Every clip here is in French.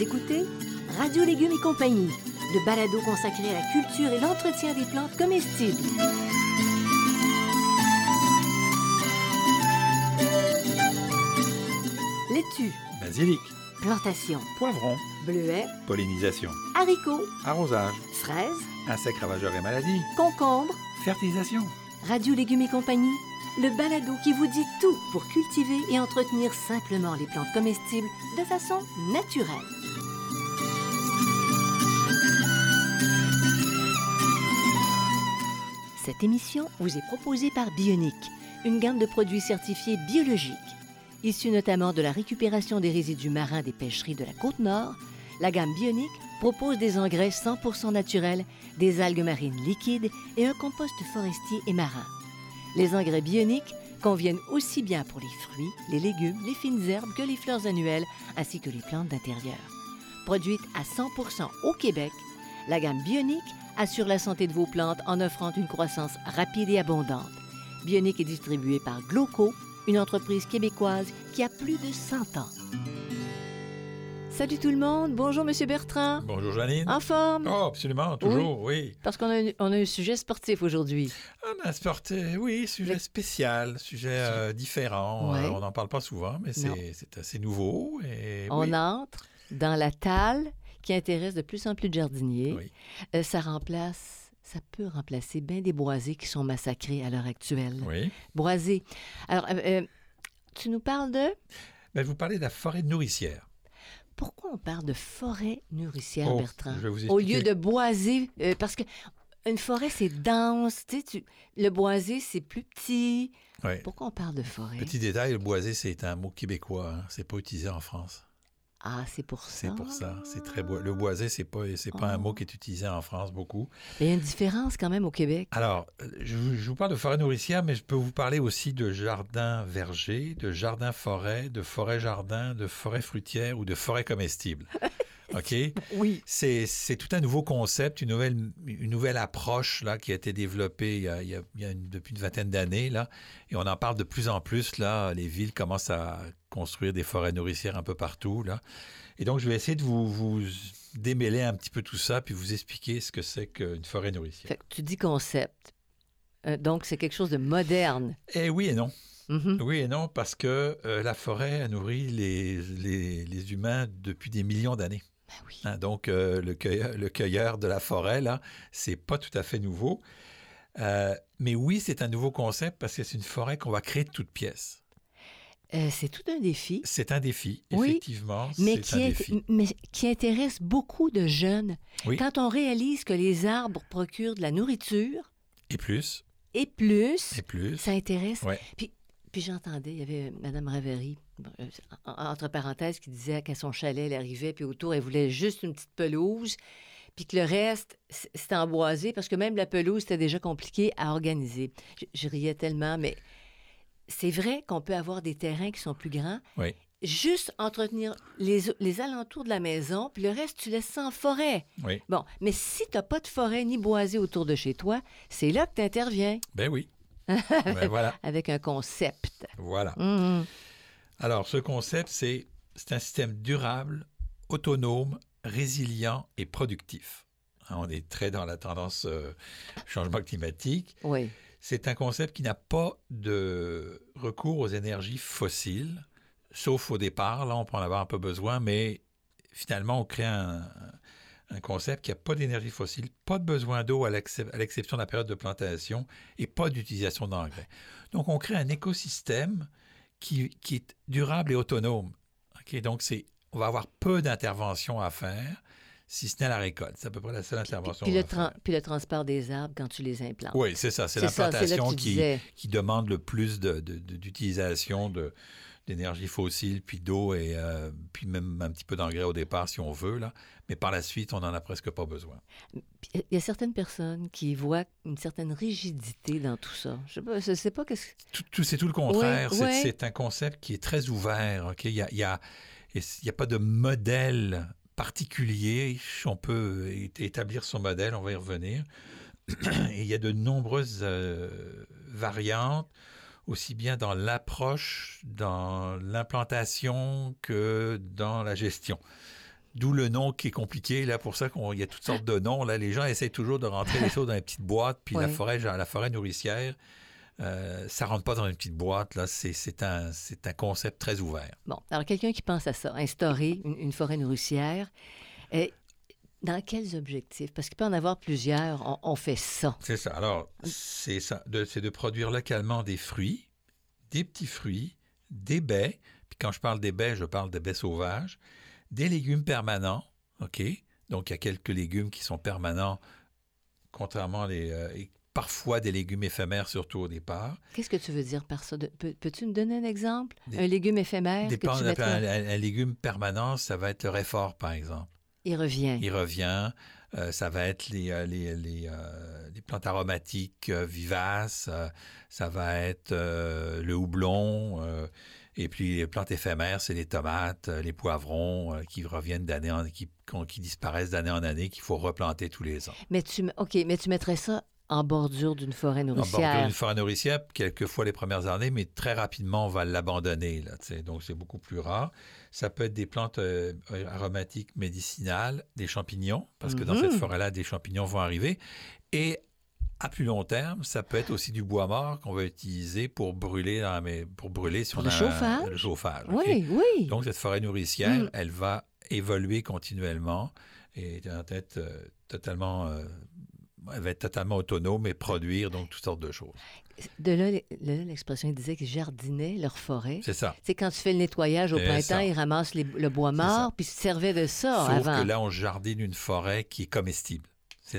Vous écoutez Radio Légumes et compagnie, le balado consacré à la culture et l'entretien des plantes comestibles. Laitue, Basilic, plantation, poivron, bleuet, pollinisation, haricots, arrosage, fraises, insectes ravageurs et maladies, concombres. fertilisation. Radio Légumes et compagnie, le balado qui vous dit tout pour cultiver et entretenir simplement les plantes comestibles de façon naturelle. Cette émission vous est proposée par Bionic, une gamme de produits certifiés biologiques. Issus notamment de la récupération des résidus marins des pêcheries de la Côte-Nord, la gamme Bionic propose des engrais 100% naturels, des algues marines liquides et un compost forestier et marin. Les engrais bioniques conviennent aussi bien pour les fruits, les légumes, les fines herbes que les fleurs annuelles, ainsi que les plantes d'intérieur. Produite à 100% au Québec, la gamme bionique assure la santé de vos plantes en offrant une croissance rapide et abondante. Bionique est distribuée par Gloco, une entreprise québécoise qui a plus de 100 ans. Salut tout le monde, bonjour Monsieur Bertrand. Bonjour Janine. En forme? Oh, absolument, toujours, oui. Parce qu'on a, on a un sujet sportif aujourd'hui. Un aspect, oui, sujet Le- spécial, sujet euh, différent. Ouais. Euh, on n'en parle pas souvent, mais c'est c'est assez nouveau. Et On oui. entre dans la talle qui intéresse de plus en plus de jardiniers. Oui. Euh, ça remplace, ça peut remplacer bien des boisés qui sont massacrés à l'heure actuelle. Oui. Boisés. Alors, euh, euh, tu nous parles de... Ben, vous parlez de la forêt nourricière. Pourquoi on parle de forêt nourricière, Oh, Bertrand? je vais vous Au lieu de boisé, euh, parce que une forêt, c'est dense. Tu sais, tu- le boisé, c'est plus petit. Pourquoi on parle de forêt? Petit détail, le boisé, c'est un mot québécois. Hein. C'est pas utilisé en France. Ah, c'est pour ça. C'est pour ça. C'est très bois. Le boisé, c'est pas, c'est pas un Oh. mot qui est utilisé en France beaucoup. Mais il y a une différence quand même au Québec. Alors, euh, je, vous- je vous parle de forêt nourricière, mais je peux vous parler aussi de jardin verger, de jardin forêt, de forêt jardin, de forêt fruitière ou de forêt comestible. OK? Oui. C'est tout un nouveau concept, une nouvelle, une nouvelle approche là, qui a été développée y a- il y a une- depuis une vingtaine d'années. là, Et on en parle de plus en plus. Là. Les villes commencent à construire des forêts nourricières un peu partout. Là. Et donc, je vais essayer de vous, vous démêler un petit peu tout ça, puis vous expliquer ce que c'est qu'une forêt nourricière. Fait que tu dis concept. Euh, donc, c'est quelque chose de moderne. Eh oui et non. Mhm. Oui et non, parce que euh, la forêt a nourri les, les, les humains depuis des millions d'années. Ben oui. Hein, donc, euh, le, cueilleur, le cueilleur de la forêt, là, c'est pas tout à fait nouveau. Mais oui, c'est un nouveau concept parce que c'est une forêt qu'on va créer de toutes pièces. Euh, c'est tout un défi, C'est un défi, Oui, effectivement. mais qui, un int- défi. mais qui intéresse beaucoup de jeunes. Oui. Quand on réalise que les arbres procurent de la nourriture Et plus, et plus, et plus. ça intéresse. Ouais. Puis, puis j'entendais, il y avait Mme en- entre parenthèses, qui disait qu'à son chalet, elle arrivait, puis autour, elle voulait juste une petite pelouse, puis que le reste, c'était emboisé, parce que même la pelouse, c'était déjà compliqué à organiser. Je, je riais tellement, mais c'est vrai qu'on peut avoir des terrains qui sont plus grands. Oui. Juste entretenir les, les alentours de la maison, puis le reste, tu laisses ça en forêt. Oui. Bon, mais si tu n'as pas de forêt ni boisé autour de chez toi, c'est là que tu interviens Ben oui. ben voilà, avec un concept. voilà. Mhm. Alors, ce concept, c'est c'est un système durable, autonome, résilient et productif. Hein, On est très dans la tendance euh, changement climatique. Oui. C'est un concept qui n'a pas de recours aux énergies fossiles, sauf au départ. Là, on peut en avoir un peu besoin, mais finalement, on crée un, concept qui n'a pas d'énergie fossile, pas de besoin d'eau à l'excep- à l'exception de la période de plantation et pas d'utilisation d'engrais. Donc, on crée un écosystème qui, est durable et autonome. Donc, on va avoir peu d'interventions à faire, si ce n'est la récolte. C'est à peu près la seule intervention. puis le puis le transport des arbres quand tu les implantes. Oui, c'est ça. C'est l'implantation qui, demande le plus d'utilisation de, d'énergie fossile, puis d'eau, et euh, puis même un petit peu d'engrais au départ si on veut. Là. Mais par la suite, on n'en a presque pas besoin. Il y a certaines personnes qui voient une certaine rigidité dans tout ça. Je sais pas, je sais pas qu'est-ce que... Tout, tout- c'est tout le contraire. C'est, un concept qui est très ouvert. ok? Il n'y a, y a, y a pas de modèle particulier. On peut établir son modèle, on va y revenir. Et il y a de nombreuses euh, variantes, aussi bien dans l'approche, dans l'implantation que dans la gestion. D'où le nom qui est compliqué, là, pour ça qu'il y a toutes sortes de noms. Là, les gens essaient toujours de rentrer les choses dans une petite boîte, puis la, forêt, la forêt nourricière, euh, ça rentre pas dans une petite boîte. Là, c'est un, un concept très ouvert. Bon, alors quelqu'un qui pense à ça, instaurer une, forêt nourricière, et dans quels objectifs? Parce qu'il peut en avoir plusieurs. On, fait ça. C'est ça. Alors, c'est ça. C'est de produire localement des fruits, des petits fruits, des baies. Puis quand je parle des baies, je parle des baies sauvages, des légumes permanents. OK? Donc, il y a quelques légumes qui sont permanents, contrairement à les. Euh, parfois des légumes éphémères, surtout au départ. Qu'est-ce que tu veux dire par ça? Peux-tu nous donner un exemple? un légume éphémère? que tu un, un, légume permanent, ça va être le réfort, par exemple. Il revient. Il revient. Euh, ça va être les, euh, les, les, euh, les plantes aromatiques vivaces, ça va être le houblon, et puis les plantes éphémères, c'est les tomates, les poivrons qui reviennent d'année en qui, qui disparaissent d'année en année, qu'il faut replanter tous les ans. Mais tu, OK, mais tu mettrais ça en bordure d'une forêt nourricière. En bordure d'une forêt nourricière, quelquefois les premières années, mais très rapidement, on va l'abandonner. donc, c'est beaucoup plus rare. Ça peut être des plantes euh, aromatiques médicinales, des champignons, parce que dans cette mhm. forêt-là, des champignons vont arriver. Et à plus long terme, ça peut être aussi du bois mort qu'on va utiliser pour brûler, dans, pour brûler sur le chauffage? le chauffage. Oui, oui. Donc, cette forêt nourricière, mm. elle va évoluer continuellement et être euh, totalement euh, elle va être totalement autonome et produire donc toutes sortes de choses. De là, l'expression, ils disaient qu'ils jardinaient leur forêt. C'est ça. C'est quand tu fais le nettoyage au printemps, ils ramassent le bois mort, puis ils se servaient de ça Sauf que là, on jardine une forêt qui est comestible. C'est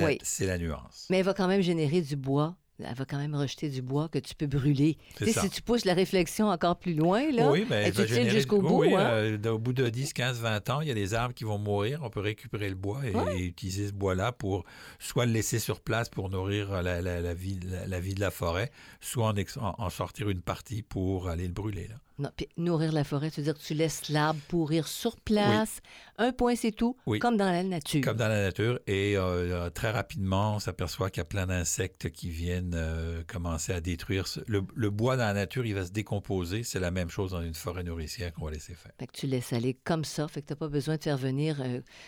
la, la, nuance. Mais elle va quand même générer du bois elle va quand même rejeter du bois que tu peux brûler. si tu pousses la réflexion encore plus loin, là, oui, mais elle jusqu'au bout. Oui, hein? euh, au bout de 10, 15, 20 ans, il y a des arbres qui vont mourir. On peut récupérer le bois et, utiliser ce bois-là pour soit le laisser sur place pour nourrir la, vie, la, vie de la forêt, soit en, en, sortir une partie pour aller le brûler. Là. Non, nourrir la forêt, cest à dire que tu laisses l'arbre pourrir sur place. Un point, c'est tout, comme dans la nature. Comme dans la nature. Et euh, euh, très rapidement, on s'aperçoit qu'il y a plein d'insectes qui viennent euh, commencer à détruire. Le, bois dans la nature, il va se décomposer. C'est la même chose dans une forêt nourricière qu'on va laisser faire. Fait que tu laisses aller comme ça. Fait que tu n'as pas besoin de faire venir,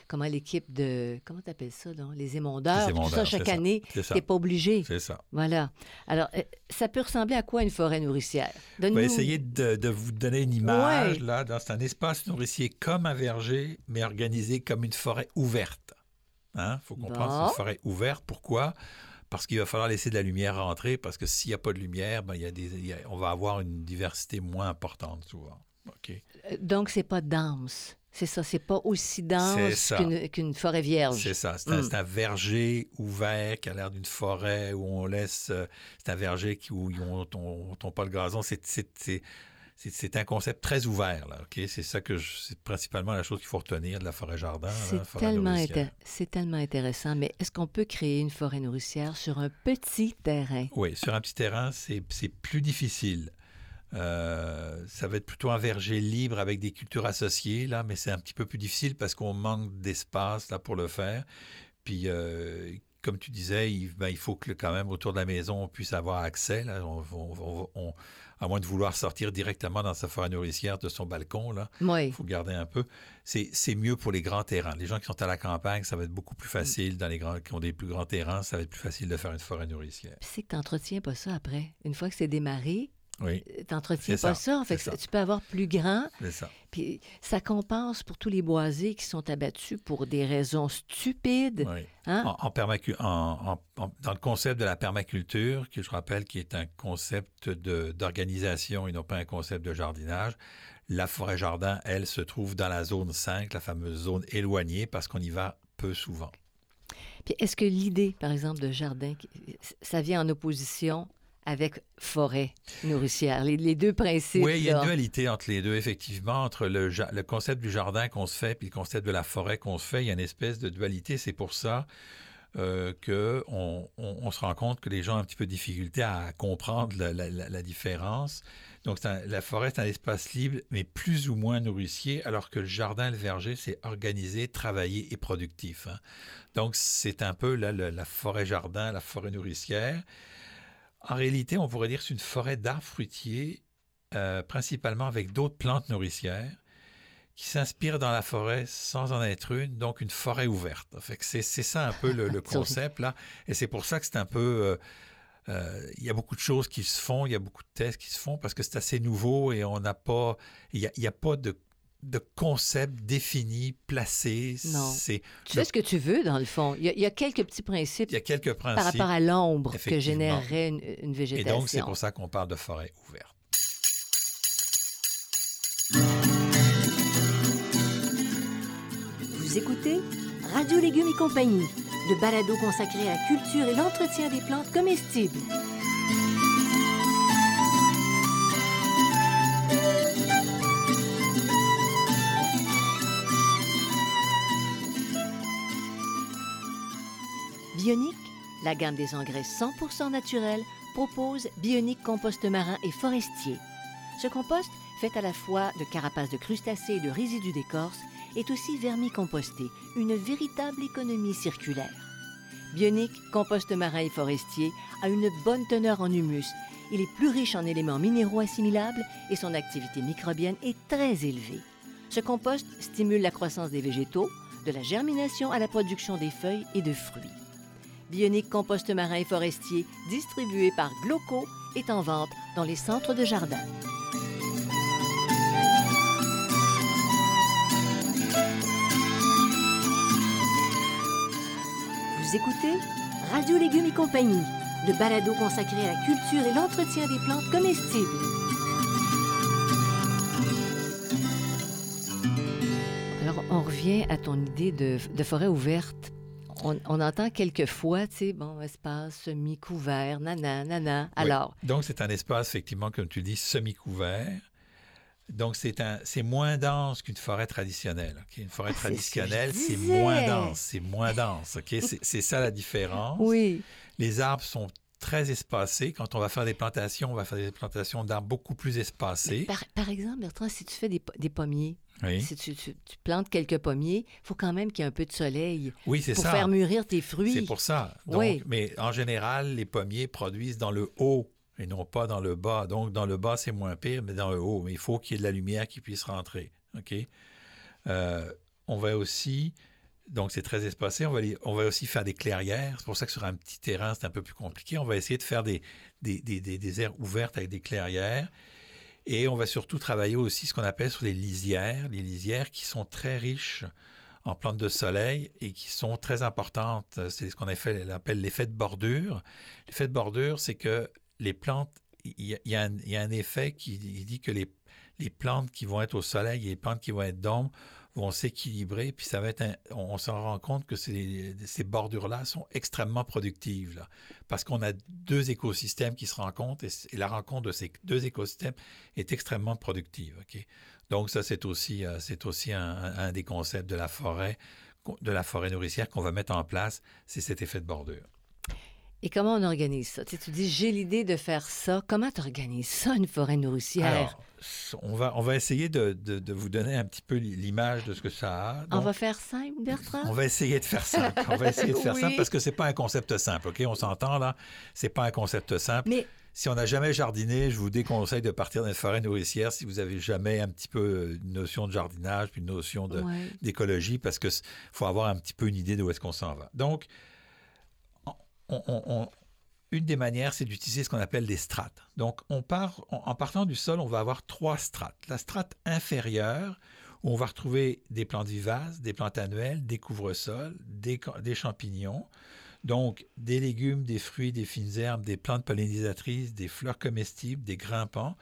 comment l'équipe de, comment tu appelles ça, les émondeurs, tout ça chaque année. Tu n'es pas obligé. C'est ça. Voilà. Alors, ça peut ressembler à quoi une forêt nourricière? On va essayer de, de vous donner une image. Là, c'est un espace nourricier comme un verger, mais organisé comme une forêt ouverte. Il hein? faut comprendre, c'est une forêt ouverte. Pourquoi? Parce qu'il va falloir laisser de la lumière rentrer, parce que s'il n'y a pas de lumière, ben, il y a des, on va avoir une diversité moins importante souvent. OK? Euh, donc, c'est pas dense. C'est ça, c'est pas aussi dense qu'une forêt vierge. C'est ça, c'est un, hmm. un, verger ouvert qui a l'air d'une forêt où on laisse. Euh, c'est un verger qui, où on ne tombe pas le gazon. C'est c'est un concept très ouvert. Là, C'est ça que c'est principalement la chose qu'il faut retenir de la forêt jardin. C'est tellement, tellement intéressant. Mais est-ce qu'on peut créer une forêt nourricière sur un petit terrain? Oui, sur un petit terrain, c'est plus difficile. Euh, ça va être plutôt un verger libre avec des cultures associées, là, mais c'est un petit peu plus difficile parce qu'on manque d'espace là pour le faire. Puis, euh, comme tu disais, il, ben, il, faut que quand même autour de la maison on puisse avoir accès. Là. On, à moins de vouloir sortir directement dans sa forêt nourricière de son balcon, là, il faut garder un peu. C'est mieux pour les grands terrains. Les gens qui sont à la campagne, ça va être beaucoup plus facile. Dans les grands, qui ont des plus grands terrains, ça va être plus facile de faire une forêt nourricière. c'est que tu n'entretiens pas ça après. Une fois que c'est démarré, oui. Euh, tu n'entretiens pas ça. Fait, tu peux avoir plus grand. C'est ça. Puis ça compense pour tous les boisés qui sont abattus pour des raisons stupides. Oui. Hein? En, en, dans le concept de la permaculture, que je rappelle qui est un concept d'organisation et non pas un concept de jardinage, la forêt-jardin, elle, se trouve dans la zone 5, la fameuse zone éloignée, parce qu'on y va peu souvent. Puis est-ce que l'idée, par exemple, de jardin, ça vient en opposition avec forêt nourricière, les, deux principes. Oui, il y a une dualité entre les deux, effectivement, entre le, le concept du jardin qu'on se fait et le concept de la forêt qu'on se fait. Il y a une espèce de dualité. C'est pour ça euh, qu'on on, se rend compte que les gens ont un petit peu de difficulté à comprendre la, différence. Donc, la forêt, c'est un espace libre, mais plus ou moins nourricier, alors que le jardin, le verger, c'est organisé, travaillé et productif. Hein. Donc, c'est un peu la forêt-jardin, la forêt nourricière. En réalité, on pourrait dire que c'est une forêt d'arbres fruitiers, euh, principalement avec d'autres plantes nourricières, qui s'inspire dans la forêt sans en être une, donc une forêt ouverte. Fait que c'est, ça un peu le, le concept là, et c'est pour ça que c'est un peu euh, euh, il y a beaucoup de choses qui se font, il y a beaucoup de tests qui se font parce que c'est assez nouveau et on n'a pas, il n'y a, a, pas de, de, concept défini, placé. Non. tu fais ce que tu veux, dans le fond. Il y, a, quelques petits principes. Il y a quelques principes. Par rapport à l'ombre que générerait une, une, végétation. Et donc, c'est pour ça qu'on parle de forêt ouverte. Vous écoutez Radio Légumes et compagnie le balado consacré à la culture et l'entretien des plantes comestibles. Bionique, la gamme des engrais 100% naturels, propose Bionique compost marin et forestier. Ce compost, fait à la fois de carapaces de crustacés et de résidus d'écorce, est aussi vermicomposté, une véritable économie circulaire. Bionique, compost marin et forestier, a une bonne teneur en humus. Il est plus riche en éléments minéraux assimilables et son activité microbienne est très élevée. Ce compost stimule la croissance des végétaux, de la germination à la production des feuilles et de fruits. Bionique compost marin et forestier, distribué par Gloco, est en vente dans les centres de jardin. écoutez Radio Légumes et compagnie, le balado consacré à la culture et l'entretien des plantes comestibles. Alors, on revient à ton idée de, forêt ouverte. On, entend quelquefois, tu sais, bon, espace semi-couvert, nana, nana. Alors. Donc, c'est un espace, effectivement, comme tu dis, semi-couvert. Donc, c'est, un, c'est moins dense qu'une forêt traditionnelle. Une forêt ah, traditionnelle, c'est, moins dense. C'est moins dense. C'est, ça la différence. Oui. Les arbres sont très espacés. Quand on va faire des plantations, on va faire des plantations d'arbres beaucoup plus espacés. Par, exemple, Bertrand, si tu fais des, pommiers, si tu, plantes quelques pommiers, il faut quand même qu'il y ait un peu de soleil oui, pour faire mûrir tes fruits. C'est pour ça. oui. Mais en général, les pommiers produisent dans le haut et non pas dans le bas. Donc, dans le bas, c'est moins pire, mais dans le haut. Mais il faut qu'il y ait de la lumière qui puisse rentrer. OK? Euh, on va aussi, donc c'est très espacé, on va, aussi faire des clairières. C'est pour ça que sur un petit terrain, c'est un peu plus compliqué. On va essayer de faire des, des, des, des aires ouvertes avec des clairières. Et on va surtout travailler aussi ce qu'on appelle sur les lisières. Les lisières qui sont très riches en plantes de soleil et qui sont très importantes. C'est ce qu'on appelle l'effet de bordure. L'effet de bordure, c'est que les plantes, il y, a, un effet qui dit que les, plantes qui vont être au soleil et les plantes qui vont être d'ombre vont s'équilibrer, puis ça va être on, s'en rend compte que ces, bordures-là sont extrêmement productives, parce qu'on a deux écosystèmes qui se rencontrent et, la rencontre de ces deux écosystèmes est extrêmement productive. Donc ça, c'est aussi, euh, aussi un, des concepts de la forêt, de la forêt nourricière qu'on va mettre en place, c'est cet effet de bordure. Et comment on organise ça? Tu, dis, j'ai l'idée de faire ça. Comment tu organises ça, une forêt nourricière? Alors, on va, on va essayer de, de, vous donner un petit peu l'image de ce que ça a. on va faire simple, Bertrand? On va essayer de faire simple. On va essayer de faire simple parce que c'est pas un concept simple, OK? On s'entend, là? C'est pas un concept simple. Mais... Si on n'a jamais jardiné, je vous déconseille de partir dans une forêt nourricière si vous avez jamais un petit peu une notion de jardinage puis une notion d'écologie parce qu'il faut avoir un petit peu une idée de où est-ce qu'on s'en va. Donc, une des manières, c'est d'utiliser ce qu'on appelle des strates. Donc, on part, en partant du sol, on va avoir trois strates. La strate inférieure, où on va retrouver des plantes vivaces, des plantes annuelles, des couvre-sols, des, des, champignons, donc des légumes, des fruits, des fines herbes, des plantes pollinisatrices, des fleurs comestibles, des grimpants,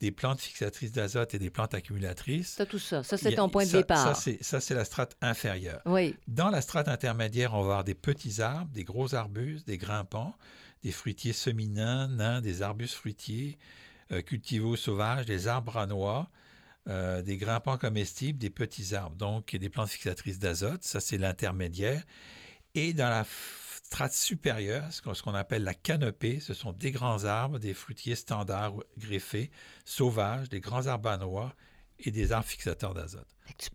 des plantes fixatrices d'azote et des plantes accumulatrices. Ça, tout ça. Ça, c'est ton point de départ. Ça, c'est la strate inférieure. Oui. Dans la strate intermédiaire, on va avoir des petits arbres, des gros arbustes, des grimpants, des fruitiers seminins, nains, des arbustes fruitiers, euh, cultivaux sauvages, des arbres à noix, euh, des grimpants comestibles, des petits arbres, donc des plantes fixatrices d'azote. Ça, c'est l'intermédiaire. Et dans la strate supérieure, ce qu'on appelle la canopée, ce sont des grands arbres, des fruitiers standards greffés, sauvages, des grands arbres à noix et des arbres fixateurs d'azote.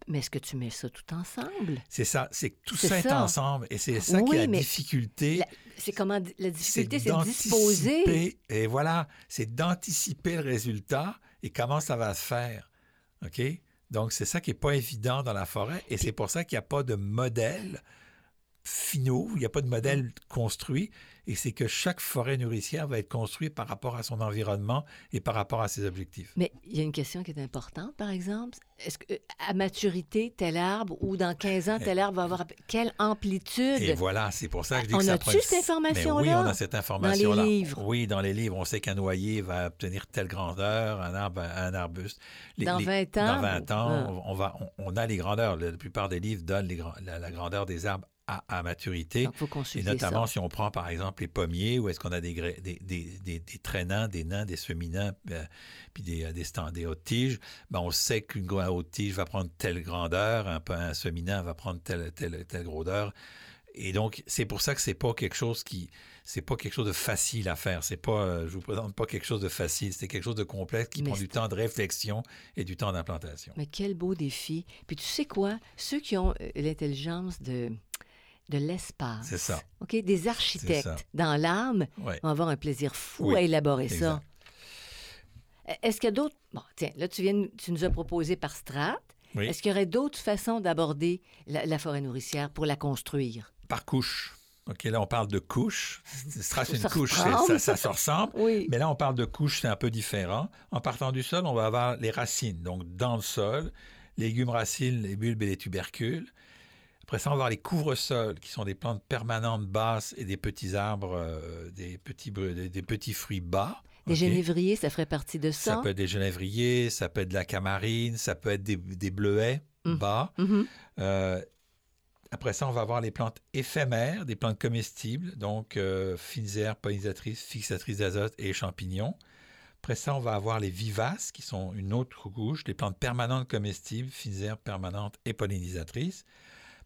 Mais est-ce que tu mets ça tout ensemble? C'est ça, c'est que tout ça est ensemble. Et c'est ça qui est la difficulté. C'est comment la difficulté, c'est de disposer. Et voilà, c'est d'anticiper le résultat et comment ça va se faire. OK? Donc, c'est ça qui n'est pas évident dans la forêt et c'est pour ça qu'il n'y a pas de modèle finaux, il n'y a pas de modèle construit et c'est que chaque forêt nourricière va être construite par rapport à son environnement et par rapport à ses objectifs. Mais il y a une question qui est importante, par exemple. Est-ce que à maturité, tel arbre ou dans 15 ans, tel arbre va avoir quelle amplitude? Et voilà, c'est pour ça que je dis que on ça a-tu cette information-là? Oui, on a cette information-là. Dans les livres? Oui, dans les livres. On sait qu'un noyer va obtenir telle grandeur, un arbre, un arbuste. Les, dans 20 ans? Dans 20 ans, ah. on, va, on, a les grandeurs. La plupart des livres donnent les, la, la grandeur des arbres à, maturité. et notamment si on prend par exemple les pommiers, où est-ce qu'on a des, des, des, des, traînants, des nains, des seminants, euh, puis des, des, des hautes tiges, ben on sait qu'une haute tige va prendre telle grandeur, un, un seminant va prendre telle, telle, telle grandeur. Et donc, c'est pour ça que c'est pas quelque chose qui, c'est pas quelque chose de facile à faire. C'est pas, euh, je vous présente pas quelque chose de facile. C'est quelque chose de complexe qui prend du temps de réflexion et du temps d'implantation. Mais quel beau défi. Puis tu sais quoi? Ceux qui ont euh, l'intelligence de, de l'espace. C'est ça. OK? Des architectes dans l'âme vont avoir un plaisir fou à élaborer ça. E, est-ce qu'il y a d'autres. Bon, tiens, là, tu, viens, tu nous as proposé par strate. Est-ce qu'il y aurait d'autres façons d'aborder la, forêt nourricière pour la construire? Par couche. OK, là, on parle de couche. Strass, une couche, ça, ça, se ressemble. Oui. Mais là, on parle de couche, c'est un peu différent. En partant du sol, on va avoir les racines. Donc, dans le sol, légumes racines, les bulbes et les tubercules. Après ça, on va avoir les couvre-sols, qui sont des plantes permanentes basses et des petits arbres, euh, des, petits, des, petits fruits bas. Des genévriers, ça ferait partie de ça? Ça peut être des genévriers, ça peut être de la camarine, ça peut être des, bleuets mmh. bas. Mmh. Euh, après ça, on va avoir les plantes éphémères, des plantes comestibles, donc euh, fines pollinisatrices, fixatrices d'azote et champignons. Après ça, on va avoir les vivaces, qui sont une autre couche, des plantes permanentes comestibles, fines permanentes et pollinisatrices.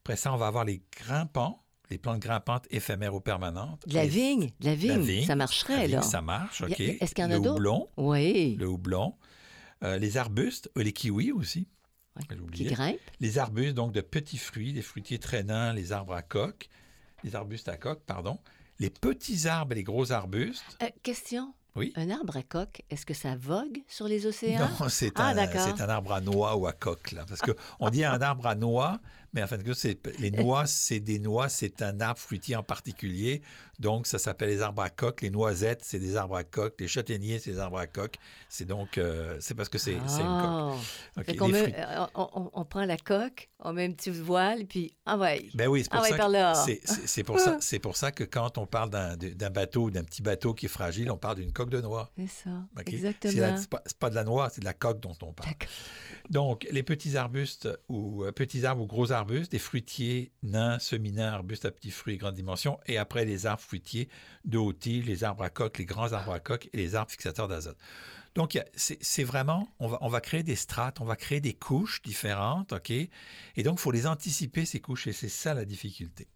Après ça, on va avoir les grimpants, les plantes grimpantes éphémères ou permanentes. la vigne, la vigne, ça marcherait, là. ça marche, OK. Est-ce qu'il y en a d'autres? Le houblon. Oui. Le houblon. Euh, les arbustes, euh, les kiwis aussi. qui grimpent. Les arbustes, donc de petits fruits, les fruitiers traînants, les arbres à coque, les arbustes à coque, pardon. Les petits arbres et les gros arbustes. Euh, question. Oui. Un arbre à coque, est-ce que ça vogue sur les océans? Non, c'est ah, un, un, arbre à noix ou à coque. Là, parce qu'on dit un arbre à noix, mais en fait, les noix, c'est des noix, c'est un arbre fruitier en particulier. Donc, ça s'appelle les arbres à coque. Les noisettes, c'est des arbres à coque. Les châtaigniers, c'est des arbres à coque. C'est donc, euh, c'est parce que c'est une coque. Ah. Euh, on, prend la coque, on met un petit voile, puis ah ouais. Ben oui, c'est pour, ça c'est pour ça. C'est pour ça que quand on parle d'un bateau, d'un petit bateau qui est fragile, on parle d'une coque de noix. C'est ça. Exactement. C'est pas, pas, de la noix, c'est de la coque dont on parle. Donc, les petits arbustes ou euh, petits arbres ou gros arbustes, des fruitiers nains, semi-nains, arbustes à petits fruits grande dimension, et après les arbres fruitiers de les arbres à coque, les grands arbres à coque et les arbres fixateurs d'azote. Donc, c'est vraiment, on va, on va créer des strates, on va créer des couches différentes, OK? Et donc, il faut les anticiper, ces couches, et c'est ça la difficulté.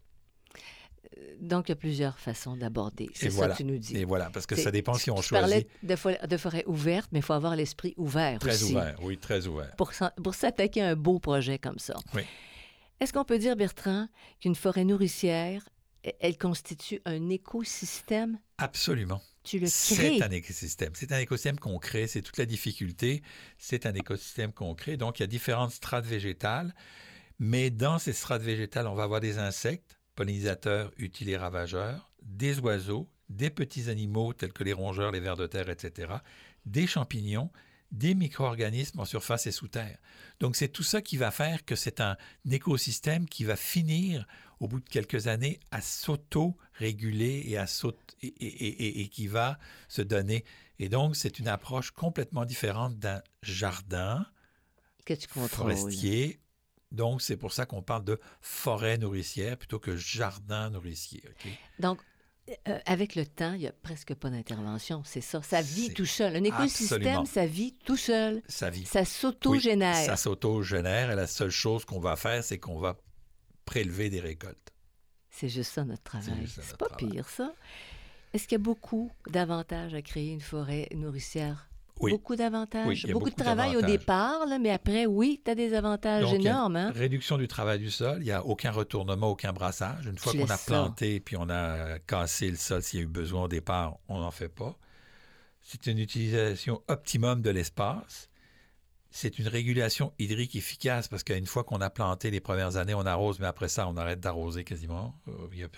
Donc, il y a plusieurs façons d'aborder. C'est ça que tu nous dis. Et voilà, parce que ça dépend si on choisit. Tu parlais de, de forêt ouverte, mais il faut avoir l'esprit ouvert très aussi. Très ouvert, oui, très ouvert. Pour, pour s'attaquer à un beau projet comme ça. Oui. Est-ce qu'on peut dire, Bertrand, qu'une forêt nourricière, elle constitue un écosystème? Absolument. Tu le crées. C'est un écosystème. C'est un écosystème qu'on crée. C'est toute la difficulté. C'est un écosystème qu'on crée. Donc, il y a différentes strates végétales. Mais dans ces strates végétales, on va avoir des insectes, pollinisateurs utiles et ravageurs, des oiseaux, des petits animaux tels que les rongeurs, les vers de terre, etc., des champignons, des micro-organismes en surface et sous terre. Donc c'est tout ça qui va faire que c'est un écosystème qui va finir au bout de quelques années à s'auto-réguler et, à et, et, qui va se donner. Et donc c'est une approche complètement différente d'un jardin que tu forestier donc, c'est pour ça qu'on parle de forêt nourricière plutôt que jardin nourricier. Donc, euh, avec le temps, il n'y a presque pas d'intervention, c'est ça. Ça vit tout seul. Un écosystème, ça vit tout seul. Ça vit. Ça s'auto-génère. ça s'auto-génère et la seule chose qu'on va faire, c'est qu'on va prélever des récoltes. C'est juste ça notre travail. C'est pas pire, ça. Est-ce qu'il y a beaucoup d'avantages à créer une forêt nourricière? Beaucoup d'avantages? beaucoup, de travail au départ, mais après, oui, tu as des avantages énormes. Hein? Réduction du travail du sol, il n'y a aucun retournement, aucun brassage. Une fois qu'on a planté puis on a cassé le sol s'il y a eu besoin au départ, on n'en fait pas. C'est une utilisation optimum de l'espace. C'est une régulation hydrique efficace parce qu'une fois qu'on a planté les premières années, on arrose, mais après ça, on arrête d'arroser quasiment. Euh, il n'y a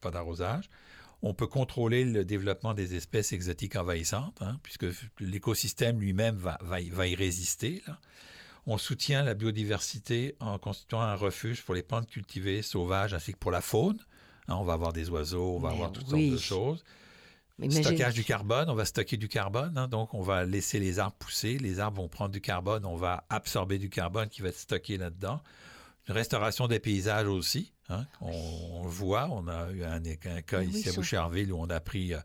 pas d'arrosage. On peut contrôler le développement des espèces exotiques envahissantes, hein, puisque l'écosystème lui-même va, va, y résister. On soutient la biodiversité en constituant un refuge pour les plantes cultivées sauvages ainsi que pour la faune. Hein, on va avoir des oiseaux, on va avoir toutes sortes de choses. Stockage du carbone, on va stocker du carbone, hein, donc on va laisser les arbres pousser, les arbres vont prendre du carbone, on va absorber du carbone qui va être stocké là-dedans. Une restauration des paysages aussi, hein, on, voit, on a eu un, cas ici à Boucherville où on a pris euh,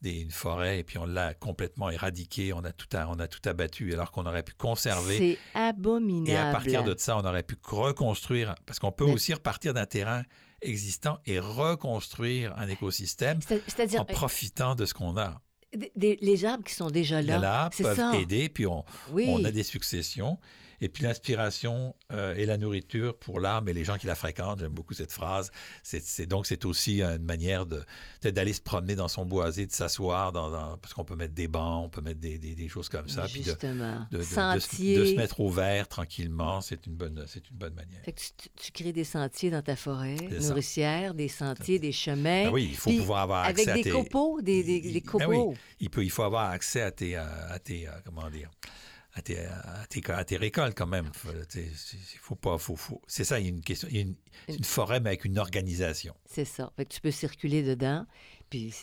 des, une forêt et puis on l'a complètement éradiquée, on a tout, on a tout abattu alors qu'on aurait pu conserver. C'est abominable. Et à partir de ça, on aurait pu reconstruire, parce qu'on peut aussi repartir d'un terrain existant et reconstruire un écosystème en profitant de ce qu'on a. les arbres qui sont déjà là, là peuvent aider, puis on, on a des successions. Et puis l'inspiration euh, et la nourriture pour l'âme et les gens qui la fréquentent, j'aime beaucoup cette phrase. C'est, donc c'est aussi une manière de, d'aller se promener dans son boisé, de s'asseoir, dans, parce qu'on peut mettre des bancs, on peut mettre des, des, choses comme ça. Justement. Puis de, de, de, se mettre au vert tranquillement, c'est une bonne, c'est une bonne manière. tu, crées des sentiers dans ta forêt nourricière, des sentiers, des chemins. Ben oui, il faut pouvoir avoir accès avec des copeaux, des, des, des ben copeaux. il, peut, il faut avoir accès à tes, à tes comment dire, à tes, à tes, récoltes quand même. Faut pas, faut, faut. C'est ça, il y a une question. Il y a une, forêt, mais avec une organisation. C'est ça. Fait que tu peux circuler dedans. Puis,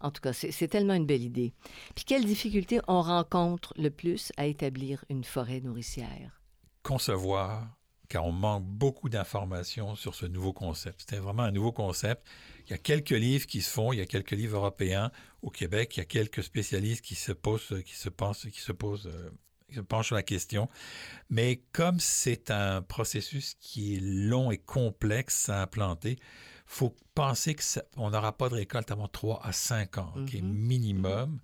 en tout cas, c'est tellement une belle idée. Puis, quelles difficultés on rencontre le plus à établir une forêt nourricière? Concevoir, car on manque beaucoup d'informations sur ce nouveau concept. C'était vraiment un nouveau concept. Il y a quelques livres qui se font, il y a quelques livres européens. Au Québec, il y a quelques spécialistes qui se posent, qui se pensent, qui se posent euh, penche sur la question. Mais comme c'est un processus qui est long et complexe à implanter, faut penser qu'on n'aura pas de récolte avant 3 à 5 ans, qui est mm-hmm. minimum.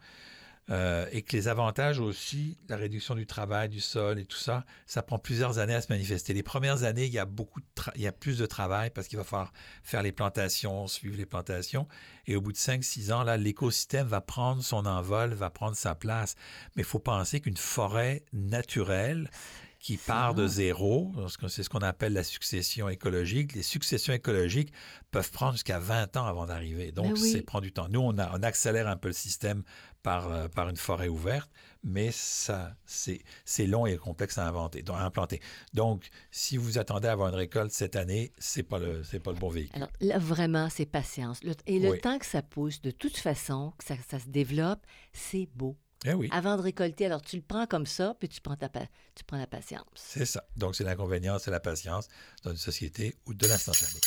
Euh, et que les avantages aussi, la réduction du travail, du sol et tout ça, ça prend plusieurs années à se manifester. Les premières années, il y a beaucoup, il y a plus de travail parce qu'il va falloir faire les plantations, suivre les plantations. Et au bout de 5-6 ans, là, l'écosystème va prendre son envol, va prendre sa place. Mais il faut penser qu'une forêt naturelle, qui part de zéro, c'est ce qu'on appelle la succession écologique. Les successions écologiques peuvent prendre jusqu'à 20 ans avant d'arriver. Donc, ça c'est prend du temps. Nous, on, a, on, accélère un peu le système par, euh, par une forêt ouverte, mais ça, c'est long et complexe à, inventer, à implanter. Donc, si vous attendez à avoir une récolte cette année, ce n'est pas, le, pas le bon véhicule. Alors, là, vraiment, c'est patience. et le temps que ça pousse, de toute façon, que ça, ça se développe, c'est beau. Eh oui. Avant de récolter, alors tu le prends comme ça, puis tu prends, ta, tu prends la patience. C'est ça. Donc, c'est l'inconvénient, c'est la patience dans une société ou de l'instantané.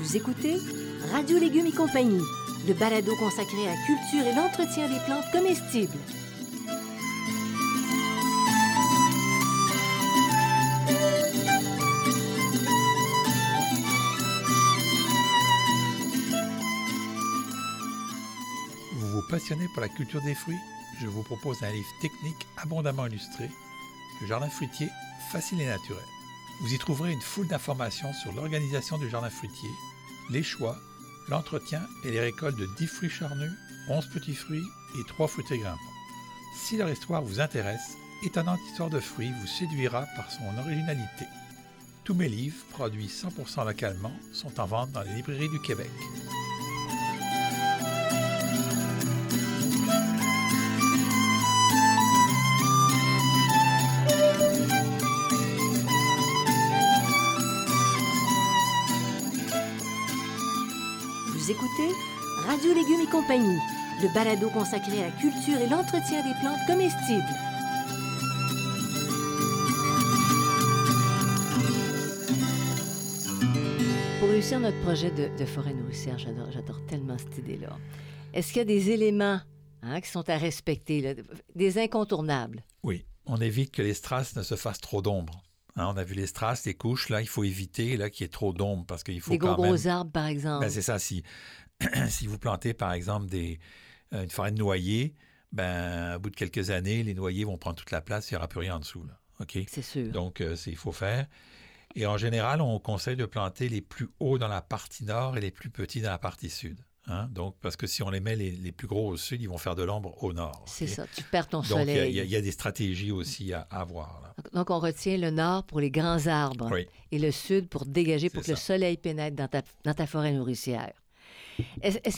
Vous écoutez Radio Légumes et compagnie, le balado consacré à la culture et l'entretien des plantes comestibles. Vous vous passionnez pour la culture des fruits? Je vous propose un livre technique abondamment illustré, Le jardin fruitier facile et naturel. Vous y trouverez une foule d'informations sur l'organisation du jardin fruitier, les choix, l'entretien et les récoltes de 10 fruits charnus, 11 petits fruits et 3 fruités grimpants. Si leur histoire vous intéresse, Étonnante histoire de fruits vous séduira par son originalité. Tous mes livres, produits 100% localement, sont en vente dans les librairies du Québec. Radio Légumes et compagnie, le balado consacré à la culture et l'entretien des plantes comestibles. Pour réussir notre projet de, forêt nourricière, j'adore tellement cette idée-là. Est-ce qu'il y a des éléments hein, qui sont à respecter, des incontournables? Oui, on évite que les strass ne se fassent trop d'ombre. Hein, on a vu les strass, les couches, là, il faut éviter là, qu'il y ait trop d'ombre parce qu'il faut Des gros, gros arbres, par exemple. Ben, c'est ça. Si, si vous plantez, par exemple, des, euh, une forêt de noyers, ben, au bout de quelques années, les noyers vont prendre toute la place, il n'y aura plus rien en dessous. Là. OK? C'est sûr. Donc, euh, il faut faire. Et en général, on conseille de planter les plus hauts dans la partie nord et les plus petits dans la partie sud. Hein? Donc, parce que si on les met les, plus gros au sud, ils vont faire de l'ombre au nord. C'est ça, tu perds ton soleil. Donc, il y, a des stratégies aussi à, avoir. Donc, on retient le nord pour les grands arbres et le sud pour dégager, pour que le soleil pénètre dans ta, dans ta forêt nourricière.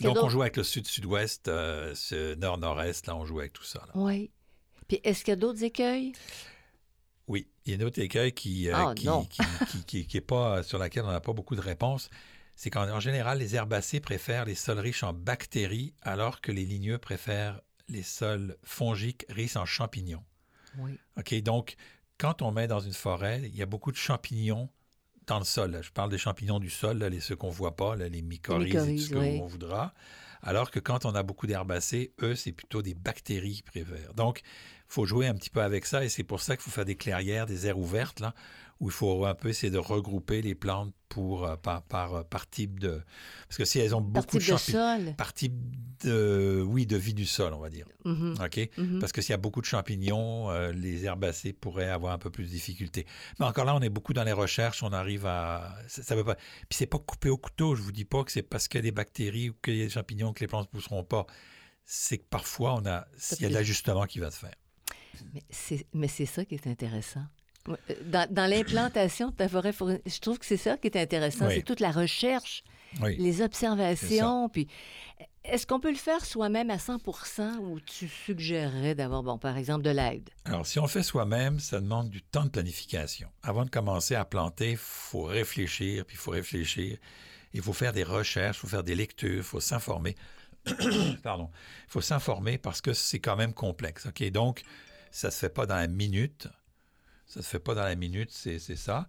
Donc, on joue avec le sud-sud-ouest, euh, ce nord-nord-est, là, on joue avec tout ça. Oui. Puis, est-ce qu'il y a d'autres écueils? Oui, il y a un autre écueil qui, euh, ah, qui, qui, est pas, sur laquelle on n'a pas beaucoup de réponses c'est qu'en général, les herbacées préfèrent les sols riches en bactéries, alors que les ligneux préfèrent les sols fongiques riches en champignons. Oui. OK, donc, quand on met dans une forêt, il y a beaucoup de champignons dans le sol. Je parle des champignons du sol, les, ceux qu'on ne voit pas, les mycorhizes, et tout ce qu'on voudra. Alors que quand on a beaucoup d'herbacées, eux, c'est plutôt des bactéries qui préfèrent. Donc, il faut jouer un petit peu avec ça et c'est pour ça qu'il faut faire des clairières, des aires ouvertes, là, où il faut un peu essayer de regrouper les plantes pour, euh, par, par, par, type de... Parce que si elles ont beaucoup de, sol. Par type de... Oui, de vie du sol, on va dire. Mm-hmm. OK? Mm-hmm. Parce que s'il y a beaucoup de champignons, euh, les herbacées pourraient avoir un peu plus de difficultés. Mais encore là, on est beaucoup dans les recherches, on arrive à... Ça, ça veut pas... Puis c'est pas coupé au couteau, je vous dis pas que c'est parce qu'il y a des bactéries ou qu'il y a des champignons que les plantes ne pousseront pas. C'est que parfois, on a... il y a de l'ajustement qui va se faire. Mais c'est ça qui est intéressant. Euh, dans, l'implantation de ta forêt je trouve que c'est ça qui est intéressant, c'est toute la recherche, les observations. Puis, est-ce qu'on peut le faire soi-même à 100% ou tu suggérerais d'avoir, bon, par exemple, de l'aide? Alors, si on fait soi-même, ça demande du temps de planification. Avant de commencer à planter, il faut réfléchir, puis il faut réfléchir. Il faut faire des recherches, il faut faire des lectures, il faut s'informer. Pardon. Il faut s'informer parce que c'est quand même complexe. OK? Donc, ça ne se fait pas dans la minute. Ça ne se fait pas dans la minute, c'est ça.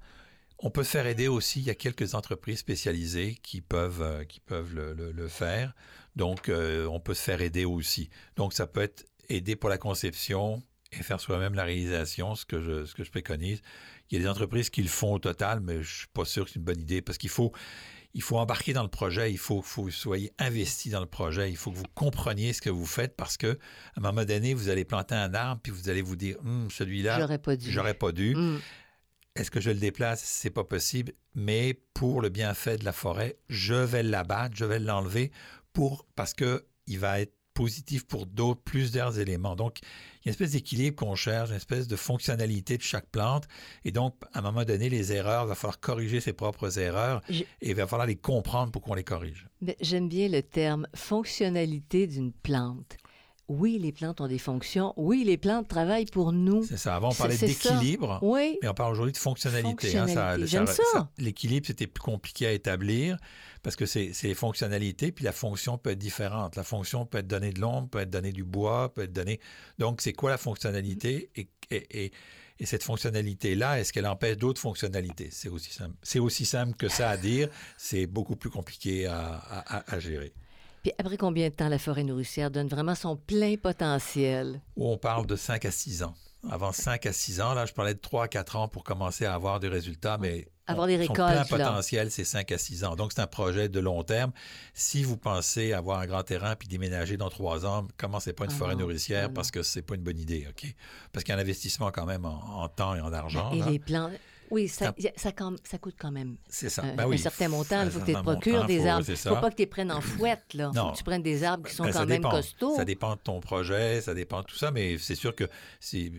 On peut se faire aider aussi. Il y a quelques entreprises spécialisées qui peuvent, euh, qui peuvent le, faire. Donc, euh, on peut se faire aider aussi. Donc, ça peut être aider pour la conception et faire soi-même la réalisation, ce que, je, ce que je préconise. Il y a des entreprises qui le font au total, mais je ne suis pas sûr que c'est une bonne idée parce qu'il faut, il faut embarquer dans le projet, il faut, que vous soyez investi dans le projet, il faut que vous compreniez ce que vous faites parce que à un moment donné, vous allez planter un arbre puis vous allez vous dire hum, celui-là, j'aurais pas dû. J'aurais pas dû. Hum. Est-ce que je le déplace? C'est pas possible, mais pour le bienfait de la forêt, je vais l'abattre, je vais l'enlever pour parce que il va être positif pour d'autres, plusieurs éléments. Donc, il y a une espèce d'équilibre qu'on cherche, une espèce de fonctionnalité de chaque plante. Et donc, à un moment donné, les erreurs, il va falloir corriger ses propres erreurs et il va falloir les comprendre pour qu'on les corrige. J'aime bien le terme fonctionnalité d'une plante. Oui, les plantes ont des fonctions. Oui, les plantes travaillent pour nous. C'est ça. Avant, on parlait d'équilibre. Oui. Mais on parle aujourd'hui de fonctionnalité. Hein. J'aime ça. L'équilibre, c'était plus compliqué à établir parce que c'est les fonctionnalités, puis la fonction peut être différente. La fonction peut être donnée de l'ombre, peut être donnée du bois, peut être donnée... Donc, c'est quoi la fonctionnalité? Et, et, et, cette fonctionnalité-là, est-ce qu'elle empêche d'autres fonctionnalités? C'est aussi, simple. aussi simple que ça à dire. C'est beaucoup plus compliqué à, à, à gérer. Puis après combien de temps la forêt nourricière donne vraiment son plein potentiel? On parle de 5 à 6 ans. Avant 5 à 6 ans, là, je parlais de 3 à 4 ans pour commencer à avoir des résultats, mais avoir des récoltes. Son plein potentiel, c'est 5 à 6 ans. Donc, c'est un projet de long terme. Si vous pensez avoir un grand terrain puis déménager dans 3 ans, commencez pas une ah forêt nourricière ah parce que c'est pas une bonne idée, OK? Parce qu'il y a un investissement quand même en, temps et en argent. Et les plans, oui, ça, ça, ça, coûte quand même ça. Euh, ben un certain montant. Il faut que tu te procures des arbres. Il ne faut pas que tu les prennes en fouette. Là. faut que tu prennes des arbres qui sont ben, quand même costauds. Ça dépend de ton projet, ça dépend de tout ça, mais c'est sûr que c'est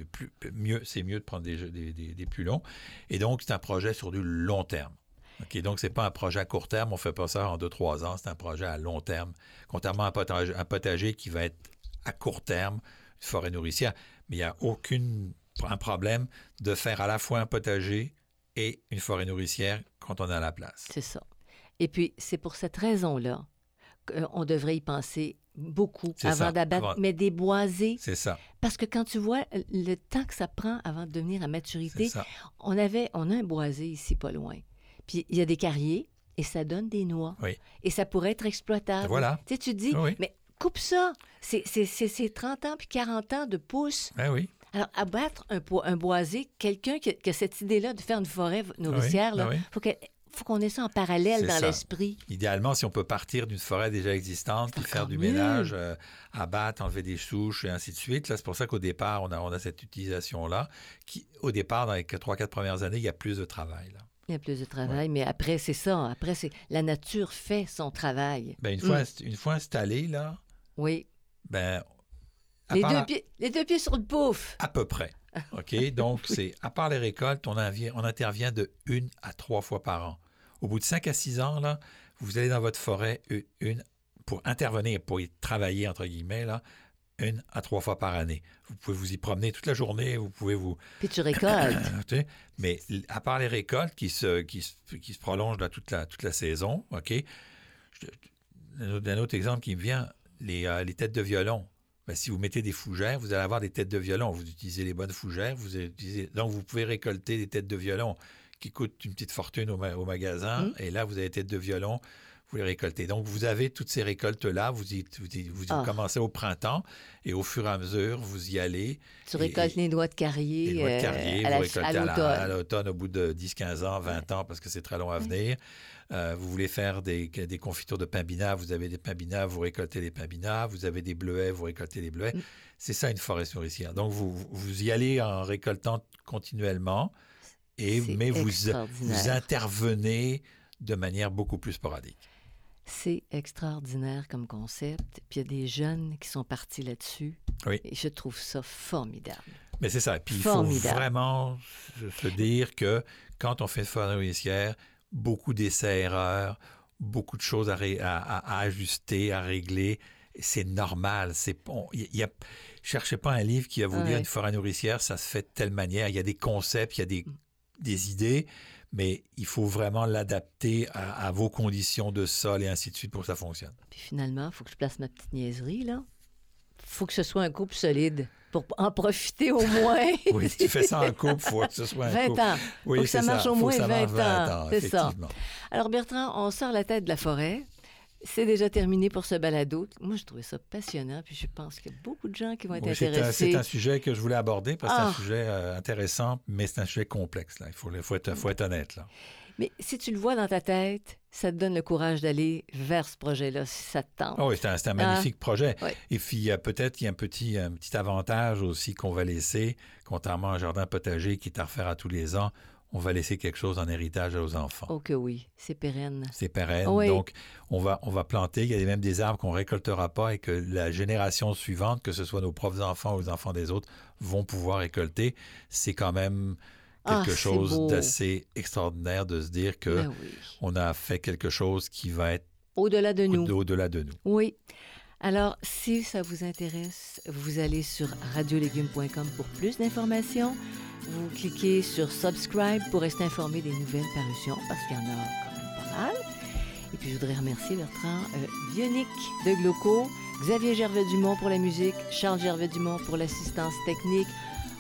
mieux, mieux de prendre des, des, des, plus longs. Et donc, c'est un projet sur du long terme. OK, donc, ce n'est pas un projet à court terme, on ne fait pas ça en deux, trois ans, c'est un projet à long terme, contrairement à un potager, un potager qui va être à court terme, une forêt nourricière. Mais il n'y a aucun problème de faire à la fois un potager et une forêt nourricière quand on a la place. C'est ça. Et puis, c'est pour cette raison-là qu'on devrait y penser beaucoup avant d'abattre, mais des boisés. C'est ça. Parce que quand tu vois le temps que ça prend avant de devenir à maturité, on avait, on a un boisé ici pas loin. Puis il y a des carriers et ça donne des noix. Oui. Et ça pourrait être exploitable. Voilà. Tu sais, tu dis, mais coupe ça. C'est 30 ans puis 40 ans de pousses. Ben oui. Alors, abattre un, un boisé, quelqu'un qui, a cette idée-là de faire une forêt nourricière, il faut qu'on ait ça en parallèle dans l'esprit. Idéalement, si on peut partir d'une forêt déjà existante, puis faire du ménage, euh, abattre, enlever des souches et ainsi de suite. Là, c'est pour ça qu'au départ, on a, on a cette utilisation-là. Qui, au départ, dans les trois, quatre premières années, il y a plus de travail. Là. Il y a plus de travail, mais après, c'est ça. Après, c'est la nature fait son travail. Ben, une, fois, une fois installé, là, Oui. ben, Les deux, la- pieds, les deux pieds sur le pouf. À peu près. OK? Donc, c'est à part les récoltes, on, intervient de une à trois fois par an. Au bout de cinq à six ans, là, vous allez dans votre forêt une, une- pour intervenir, pour y travailler, entre guillemets, là, une à trois fois par année. Vous pouvez vous y promener toute la journée, vous pouvez vous... Puis tu récoltes. Mais à part les récoltes qui se, qui se, qui se prolongent là, toute, la, toute la saison, OK? Je- un, autre, un autre exemple qui me vient, les, euh, les têtes de violon. Ben, si vous mettez des fougères, vous allez avoir des têtes de violon. Vous utilisez les bonnes fougères, vous utilisez... donc vous pouvez récolter des têtes de violon qui coûtent une petite fortune au, ma- au magasin. Mm. Et là, vous avez des têtes de violon, vous les récoltez. Donc, vous avez toutes ces récoltes-là, vous, y, vous, y- vous y Ah. commencez au printemps et au fur et à mesure, vous y allez. Tu Et- récoltes les noix de carrier, Les noix de euh, carrier, à vous récoltez l'automne. à l'automne au bout de 10, 15 ans, 20 ans, parce que c'est très long à venir. Euh, vous voulez faire des, des confitures de pain binaire, vous avez des pains binaires, vous récoltez les pains binaires. Vous avez des bleuets, vous récoltez les bleuets. Mm. C'est ça une forêt nourricière. Donc, vous, vous y allez en récoltant continuellement, et, mais vous, vous intervenez de manière beaucoup plus sporadique. C'est extraordinaire comme concept. Puis il y a des jeunes qui sont partis là-dessus. Oui. Et je trouve ça formidable. Mais c'est ça. Puis il faut vraiment se- se dire que quand on fait une forêt nourricière, beaucoup d'essais-erreurs, beaucoup de choses à, ré- à- à- à ajuster, à régler. C'est normal. C'est bon. Il y a, cherchez pas un livre qui va vous Ah dire ouais. une forêt nourricière, ça se fait de telle manière. Il y a des concepts, il y a des, des idées, mais il faut vraiment l'adapter à, à vos conditions de sol et ainsi de suite pour que ça fonctionne. Puis finalement, il faut que je place ma petite niaiserie, là. faut que ce soit un couple solide pour en profiter au moins. Oui, si tu fais ça en couple, il faut que ce soit un 20 couple. ans. Oui, Faut que ça marche au moins ça 20 marche ans. C'est ça. Alors Bertrand, on sort la tête de la forêt. C'est déjà terminé pour ce balado. Moi, je trouvais ça passionnant, puis je pense qu'il y a beaucoup de gens qui vont être Oui, intéressés. C'est un sujet que je voulais aborder parce que c'est Ah. un sujet euh, intéressant, mais c'est un sujet complexe. Là. Il faut, faut, être, faut être honnête. Là. Mais si tu le vois dans ta tête, ça te donne le courage d'aller vers ce projet-là, si ça te tente. Oui, c'est un, Ah. magnifique projet. Et puis, il y a peut-être il y a un petit, un petit avantage aussi qu'on va laisser, contrairement à un jardin potager qui est à refaire à tous les ans, on va laisser quelque chose en héritage aux enfants. Oh que oui, c'est pérenne. C'est pérenne. Oui. Donc, on va, on va planter. Il y a même des arbres qu'on récoltera pas et que la génération suivante, que ce soit nos propres enfants ou les enfants des autres, vont pouvoir récolter. C'est quand même quelque c'est chose d'assez extraordinaire de se dire que Ben oui. on a fait quelque chose qui va être Au-delà de nous. au- au-delà de nous. Oui. Alors, si ça vous intéresse, vous allez sur radiolégumes.com pour plus d'informations. Vous cliquez sur Subscribe pour rester informé des nouvelles parutions, parce qu'il y en a quand même pas mal. Et puis, je voudrais remercier Bertrand euh, Bionic de Gloco, Xavier Gervais-Dumont pour la musique, Charles Gervais-Dumont pour l'assistance technique.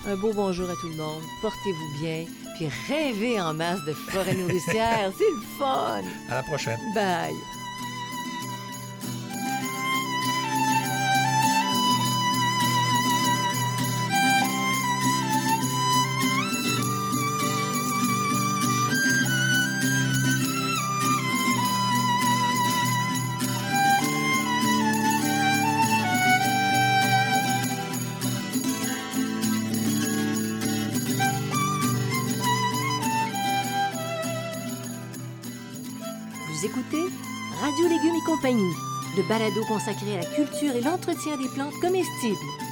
Un beau bonjour à tout le monde. Portez-vous bien. Puis rêvez en masse de forêt nourricière. C'est le fun. À la prochaine. Bye. Le balado consacré à la culture et l'entretien des plantes comestibles.